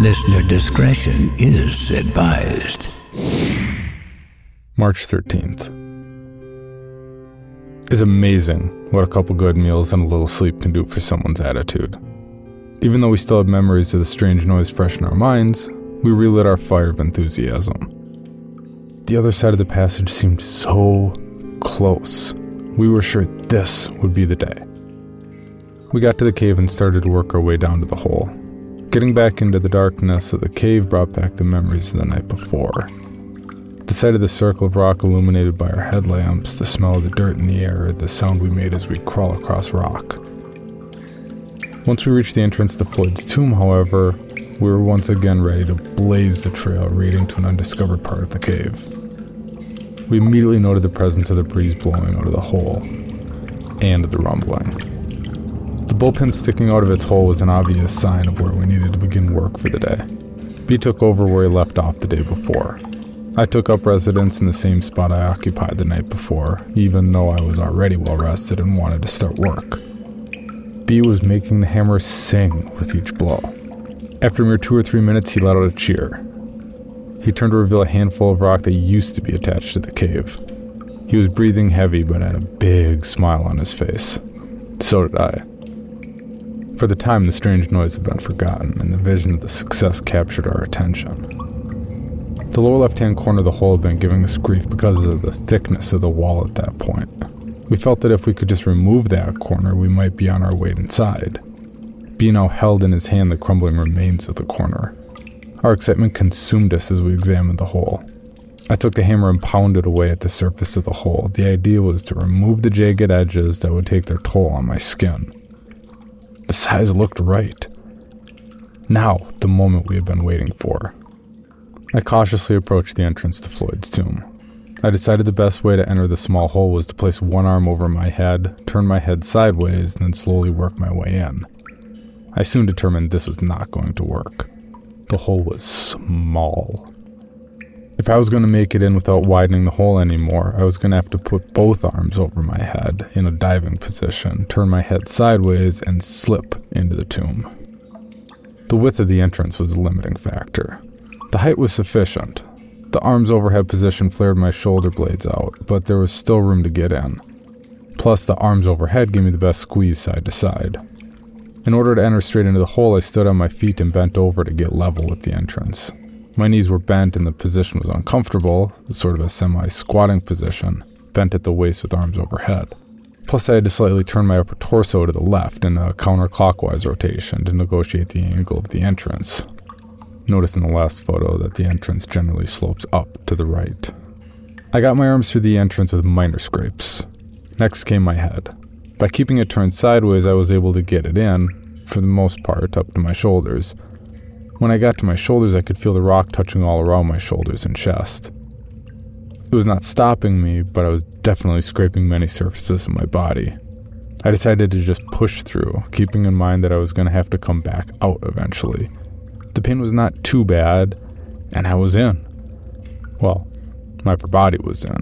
Listener discretion is advised. March 13th. It's amazing what a couple good meals and a little sleep can do for someone's attitude. Even though we still have memories of the strange noise fresh in our minds, we relit our fire of enthusiasm. The other side of the passage seemed so close. We were sure this would be the day. We got to the cave and started to work our way down to the hole. Getting back into the darkness of the cave brought back the memories of the night before. The sight of the circle of rock illuminated by our headlamps, the smell of the dirt in the air, the sound we made as we crawl across rock. Once we reached the entrance to Floyd's tomb, however, we were once again ready to blaze the trail leading to an undiscovered part of the cave. We immediately noted the presence of the breeze blowing out of the hole and the rumbling. The bull pin sticking out of its hole was an obvious sign of where we needed to begin work for the day. B took over where he left off the day before. I took up residence in the same spot I occupied the night before, even though I was already well rested and wanted to start work. B was making the hammer sing with each blow. After mere two or three minutes, he let out a cheer. He turned to reveal a handful of rock that used to be attached to the cave. He was breathing heavy but had a big smile on his face. So did I. For the time, the strange noise had been forgotten, and the vision of the success captured our attention. The lower left hand corner of the hole had been giving us grief because of the thickness of the wall at that point. We felt that if we could just remove that corner, we might be on our way inside. B now held in his hand the crumbling remains of the corner. Our excitement consumed us as we examined the hole. I took the hammer and pounded away at the surface of the hole. The idea was to remove the jagged edges that would take their toll on my skin. The size looked right. Now, the moment we had been waiting for. I cautiously approached the entrance to Floyd's tomb. I decided the best way to enter the small hole was to place one arm over my head, turn my head sideways, and then slowly work my way in. I soon determined this was not going to work. The hole was small. If I was going to make it in without widening the hole anymore, I was going to have to put both arms over my head in a diving position, turn my head sideways, and slip into the tomb. The width of the entrance was a limiting factor. The height was sufficient. The arms overhead position flared my shoulder blades out, but there was still room to get in. Plus, the arms overhead gave me the best squeeze side to side. In order to enter straight into the hole, I stood on my feet and bent over to get level with the entrance. My knees were bent and the position was uncomfortable, sort of a semi squatting position, bent at the waist with arms overhead. Plus, I had to slightly turn my upper torso to the left in a counterclockwise rotation to negotiate the angle of the entrance. Notice in the last photo that the entrance generally slopes up to the right. I got my arms through the entrance with minor scrapes. Next came my head. By keeping it turned sideways, I was able to get it in, for the most part, up to my shoulders when I got to my shoulders, I could feel the rock touching all around my shoulders and chest. It was not stopping me, but I was definitely scraping many surfaces of my body. I decided to just push through, keeping in mind that I was going to have to come back out eventually. The pain was not too bad, and I was in. Well, my upper body was in.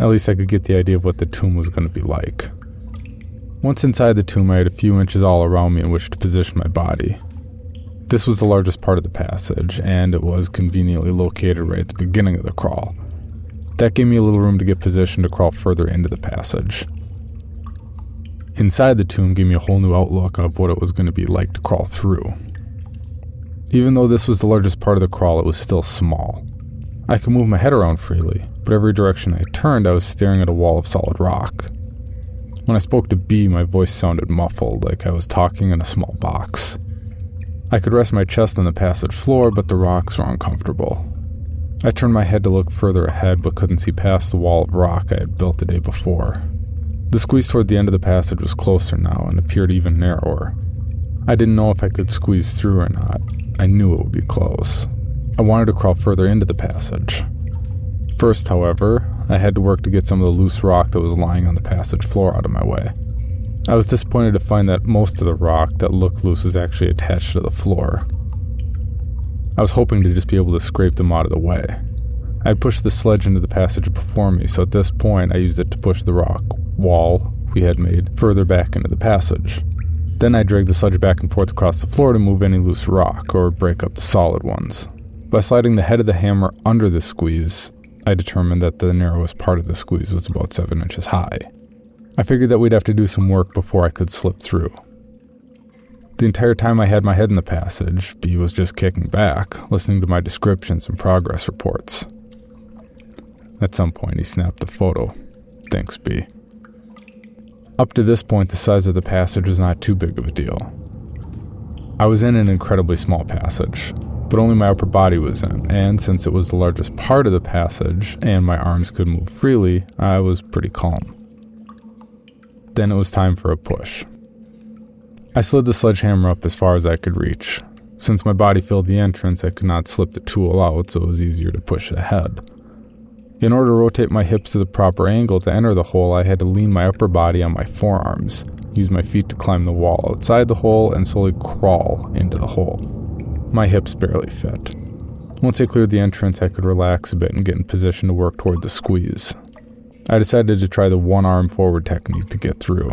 At least I could get the idea of what the tomb was going to be like. Once inside the tomb, I had a few inches all around me in which to position my body. This was the largest part of the passage, and it was conveniently located right at the beginning of the crawl. That gave me a little room to get positioned to crawl further into the passage. Inside the tomb gave me a whole new outlook of what it was going to be like to crawl through. Even though this was the largest part of the crawl, it was still small. I could move my head around freely, but every direction I turned, I was staring at a wall of solid rock. When I spoke to B, my voice sounded muffled, like I was talking in a small box. I could rest my chest on the passage floor, but the rocks were uncomfortable. I turned my head to look further ahead, but couldn't see past the wall of rock I had built the day before. The squeeze toward the end of the passage was closer now and appeared even narrower. I didn't know if I could squeeze through or not. I knew it would be close. I wanted to crawl further into the passage. First, however, I had to work to get some of the loose rock that was lying on the passage floor out of my way. I was disappointed to find that most of the rock that looked loose was actually attached to the floor. I was hoping to just be able to scrape them out of the way. I had pushed the sledge into the passage before me, so at this point I used it to push the rock wall we had made further back into the passage. Then I dragged the sledge back and forth across the floor to move any loose rock or break up the solid ones. By sliding the head of the hammer under the squeeze, I determined that the narrowest part of the squeeze was about 7 inches high. I figured that we'd have to do some work before I could slip through. The entire time I had my head in the passage, B was just kicking back, listening to my descriptions and progress reports. At some point, he snapped the photo. Thanks, B. Up to this point, the size of the passage was not too big of a deal. I was in an incredibly small passage, but only my upper body was in, and since it was the largest part of the passage and my arms could move freely, I was pretty calm. Then it was time for a push. I slid the sledgehammer up as far as I could reach. Since my body filled the entrance, I could not slip the tool out, so it was easier to push it ahead. In order to rotate my hips to the proper angle to enter the hole, I had to lean my upper body on my forearms, use my feet to climb the wall outside the hole, and slowly crawl into the hole. My hips barely fit. Once I cleared the entrance, I could relax a bit and get in position to work toward the squeeze. I decided to try the one arm forward technique to get through.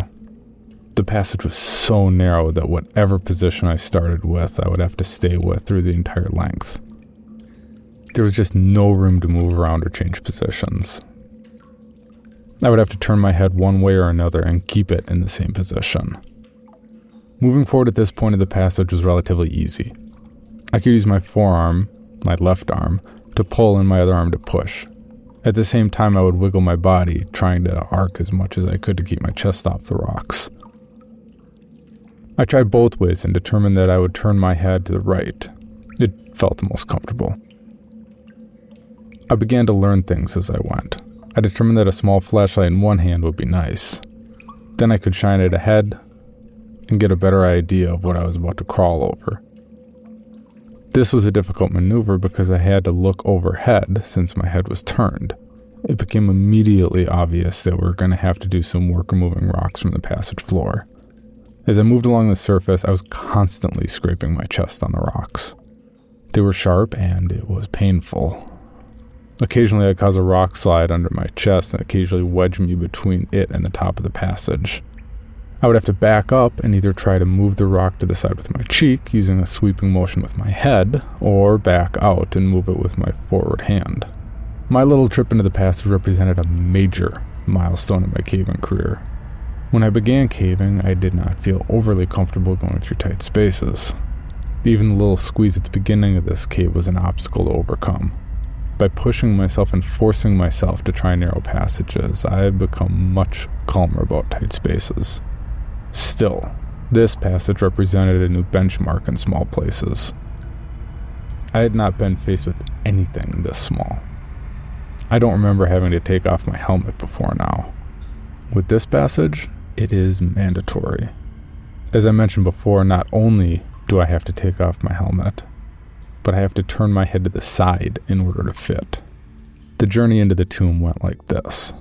The passage was so narrow that whatever position I started with, I would have to stay with through the entire length. There was just no room to move around or change positions. I would have to turn my head one way or another and keep it in the same position. Moving forward at this point of the passage was relatively easy. I could use my forearm, my left arm, to pull and my other arm to push. At the same time, I would wiggle my body, trying to arc as much as I could to keep my chest off the rocks. I tried both ways and determined that I would turn my head to the right. It felt the most comfortable. I began to learn things as I went. I determined that a small flashlight in one hand would be nice. Then I could shine it ahead and get a better idea of what I was about to crawl over. This was a difficult maneuver because I had to look overhead since my head was turned. It became immediately obvious that we were going to have to do some work removing rocks from the passage floor. As I moved along the surface, I was constantly scraping my chest on the rocks. They were sharp and it was painful. Occasionally, I'd cause a rock slide under my chest and occasionally wedge me between it and the top of the passage. I would have to back up and either try to move the rock to the side with my cheek using a sweeping motion with my head, or back out and move it with my forward hand. My little trip into the passage represented a major milestone in my caving career. When I began caving, I did not feel overly comfortable going through tight spaces. Even the little squeeze at the beginning of this cave was an obstacle to overcome. By pushing myself and forcing myself to try narrow passages, I have become much calmer about tight spaces. Still, this passage represented a new benchmark in small places. I had not been faced with anything this small. I don't remember having to take off my helmet before now. With this passage, it is mandatory. As I mentioned before, not only do I have to take off my helmet, but I have to turn my head to the side in order to fit. The journey into the tomb went like this.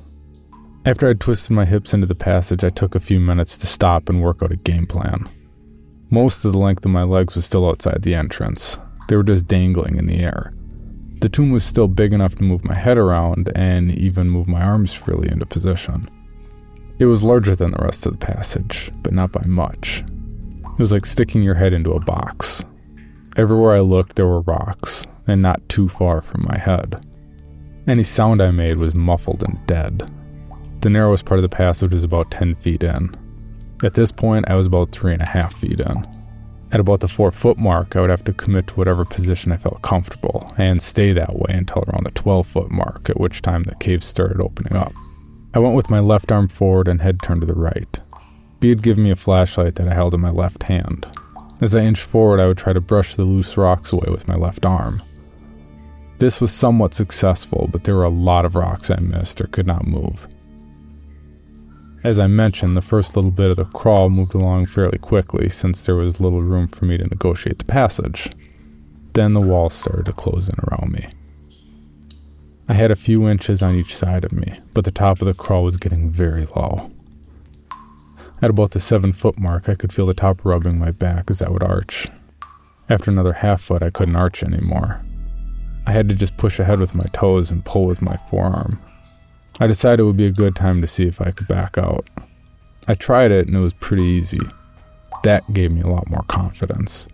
After I'd twisted my hips into the passage, I took a few minutes to stop and work out a game plan. Most of the length of my legs was still outside the entrance, they were just dangling in the air. The tomb was still big enough to move my head around and even move my arms freely into position. It was larger than the rest of the passage, but not by much. It was like sticking your head into a box. Everywhere I looked, there were rocks, and not too far from my head. Any sound I made was muffled and dead. The narrowest part of the passage was about 10 feet in. At this point, I was about three and a half feet in. At about the four foot mark, I would have to commit to whatever position I felt comfortable and stay that way until around the 12 foot mark, at which time the cave started opening up. I went with my left arm forward and head turned to the right. B had given me a flashlight that I held in my left hand. As I inched forward, I would try to brush the loose rocks away with my left arm. This was somewhat successful, but there were a lot of rocks I missed or could not move. As I mentioned, the first little bit of the crawl moved along fairly quickly since there was little room for me to negotiate the passage. Then the walls started to close in around me. I had a few inches on each side of me, but the top of the crawl was getting very low. At about the seven foot mark, I could feel the top rubbing my back as I would arch. After another half foot, I couldn't arch anymore. I had to just push ahead with my toes and pull with my forearm. I decided it would be a good time to see if I could back out. I tried it and it was pretty easy. That gave me a lot more confidence.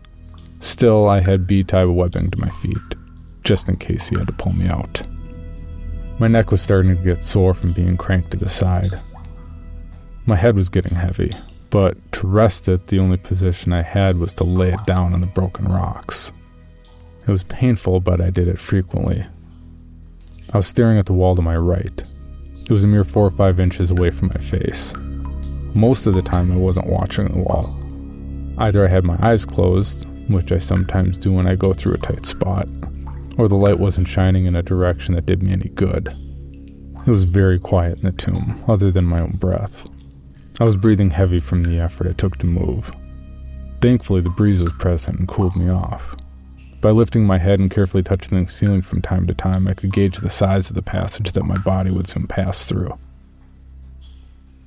Still, I had B type webbing to my feet, just in case he had to pull me out. My neck was starting to get sore from being cranked to the side. My head was getting heavy, but to rest it, the only position I had was to lay it down on the broken rocks. It was painful, but I did it frequently. I was staring at the wall to my right. It was a mere four or five inches away from my face. Most of the time, I wasn't watching the wall. Either I had my eyes closed, which I sometimes do when I go through a tight spot, or the light wasn't shining in a direction that did me any good. It was very quiet in the tomb, other than my own breath. I was breathing heavy from the effort it took to move. Thankfully, the breeze was present and cooled me off. By lifting my head and carefully touching the ceiling from time to time, I could gauge the size of the passage that my body would soon pass through.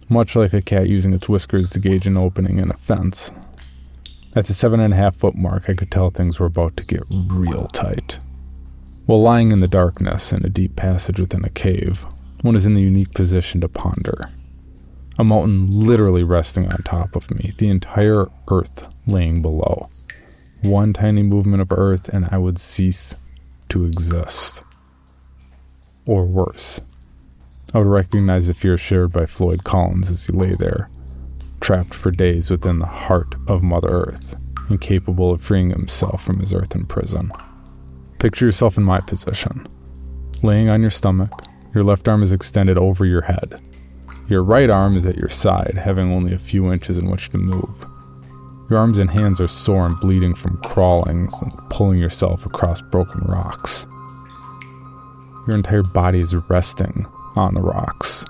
Much like a cat using its whiskers to gauge an opening in a fence, at the seven and a half foot mark, I could tell things were about to get real tight. While lying in the darkness in a deep passage within a cave, one is in the unique position to ponder. A mountain literally resting on top of me, the entire earth laying below. One tiny movement of earth, and I would cease to exist. Or worse, I would recognize the fear shared by Floyd Collins as he lay there, trapped for days within the heart of Mother Earth, incapable of freeing himself from his earthen prison. Picture yourself in my position. Laying on your stomach, your left arm is extended over your head. Your right arm is at your side, having only a few inches in which to move. Your arms and hands are sore and bleeding from crawling and pulling yourself across broken rocks. Your entire body is resting on the rocks,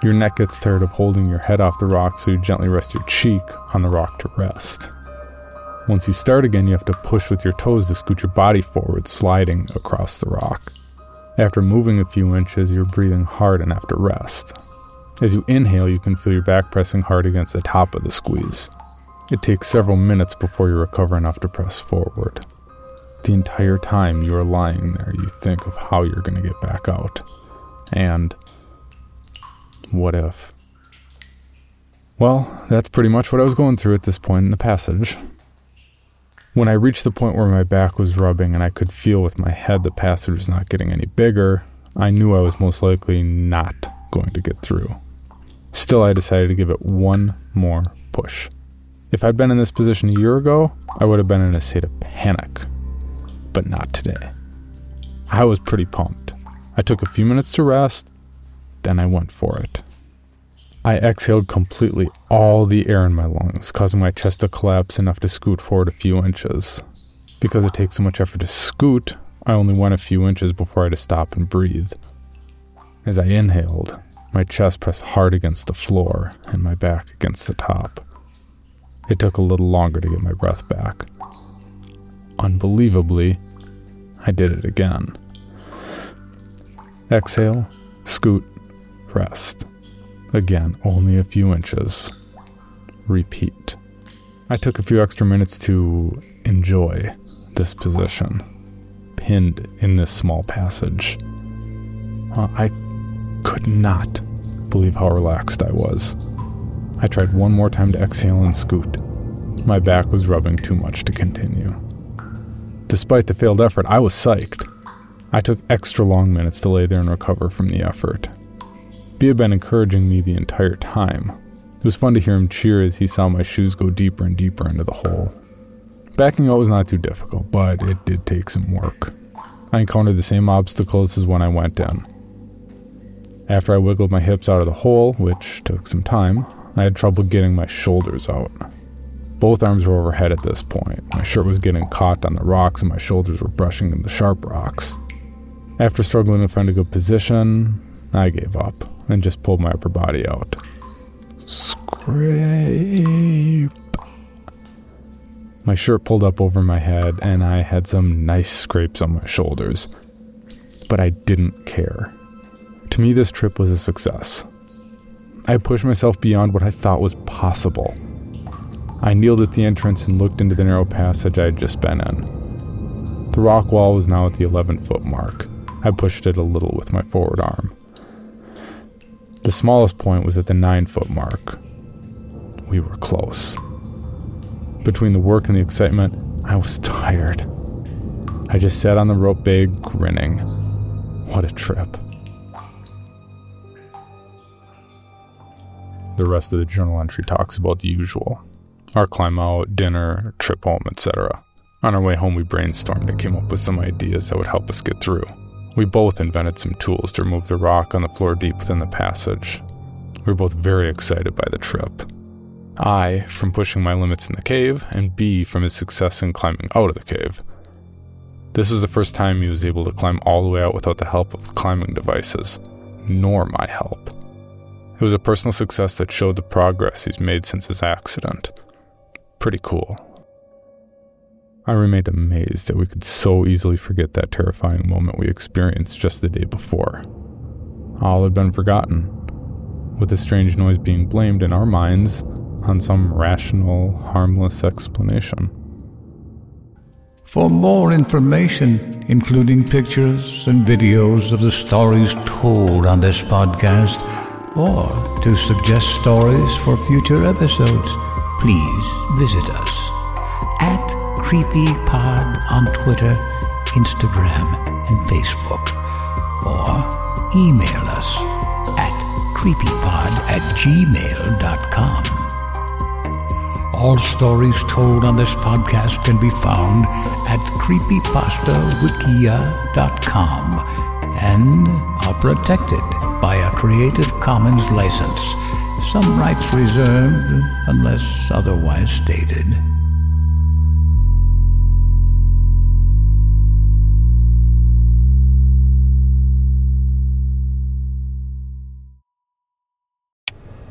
your neck gets tired of holding your head off the rock, so you gently rest your cheek on the rock to rest. Once you start again, you have to push with your toes to scoot your body forward, sliding across the rock. After moving a few inches, you're breathing hard and have to rest. As you inhale, you can feel your back pressing hard against the top of the squeeze. It takes several minutes before you recover enough to press forward. The entire time you are lying there, you think of how you're going to get back out. And what if? Well, that's pretty much what I was going through at this point in the passage. When I reached the point where my back was rubbing and I could feel with my head the passage was not getting any bigger, I knew I was most likely not going to get through. Still, I decided to give it one more push. If I'd been in this position a year ago, I would have been in a state of panic. But not today. I was pretty pumped. I took a few minutes to rest, then I went for it. I exhaled completely all the air in my lungs, causing my chest to collapse enough to scoot forward a few inches. Because it takes so much effort to scoot, I only went a few inches before I had to stop and breathe. As I inhaled, my chest pressed hard against the floor and my back against the top. It took a little longer to get my breath back. Unbelievably, I did it again. Exhale, scoot, Rest. Again, only a few inches. Repeat. I took a few extra minutes to enjoy this position, pinned in this small passage. Uh, I could not believe how relaxed I was. I tried one more time to exhale and scoot. My back was rubbing too much to continue. Despite the failed effort, I was psyched. I took extra long minutes to lay there and recover from the effort. B had been encouraging me the entire time. It was fun to hear him cheer as he saw my shoes go deeper and deeper into the hole. Backing out was not too difficult, but it did take some work. I encountered the same obstacles as when I went in. After I wiggled my hips out of the hole, which took some time, I had trouble getting my shoulders out. Both arms were overhead at this point. My shirt was getting caught on the rocks and my shoulders were brushing the sharp rocks. After struggling to find a good position, I gave up and just pulled my upper body out. Scrape. My shirt pulled up over my head, and I had some nice scrapes on my shoulders. But I didn't care. To me, this trip was a success. I pushed myself beyond what I thought was possible. I kneeled at the entrance and looked into the narrow passage I had just been in. The rock wall was now at the 11 foot mark. I pushed it a little with my forward arm. The smallest point was at the 9 foot mark. We were close. Between the work and the excitement, I was tired. I just sat on the rope bag, grinning. What a trip. The rest of the journal entry talks about the usual our climb out, dinner, trip home, etc. On our way home, we brainstormed and came up with some ideas that would help us get through. We both invented some tools to remove the rock on the floor deep within the passage. We were both very excited by the trip. I, from pushing my limits in the cave, and B, from his success in climbing out of the cave. This was the first time he was able to climb all the way out without the help of climbing devices, nor my help. It was a personal success that showed the progress he's made since his accident. Pretty cool. I remained amazed that we could so easily forget that terrifying moment we experienced just the day before. All had been forgotten, with the strange noise being blamed in our minds on some rational, harmless explanation. For more information, including pictures and videos of the stories told on this podcast, or to suggest stories for future episodes, please visit us at CreepyPod on Twitter, Instagram, and Facebook, or email us at creepypod at gmail.com. All stories told on this podcast can be found at creepypastawikia.com and are protected by a Creative Commons license. Some rights reserved unless otherwise stated.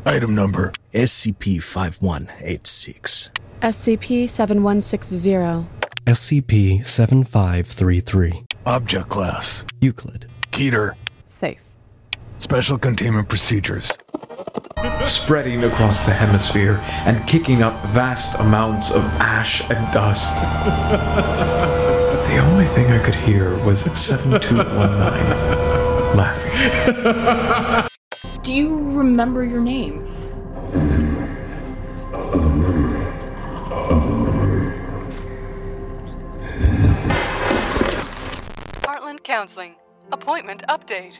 Item number SCP 5186. SCP 7160. SCP 7533. Object Class Euclid. Keter Safe. Special Containment Procedures spreading across the hemisphere and kicking up vast amounts of ash and dust. the only thing I could hear was 7219 laughing. Do you remember your name? Heartland Counseling. Appointment update.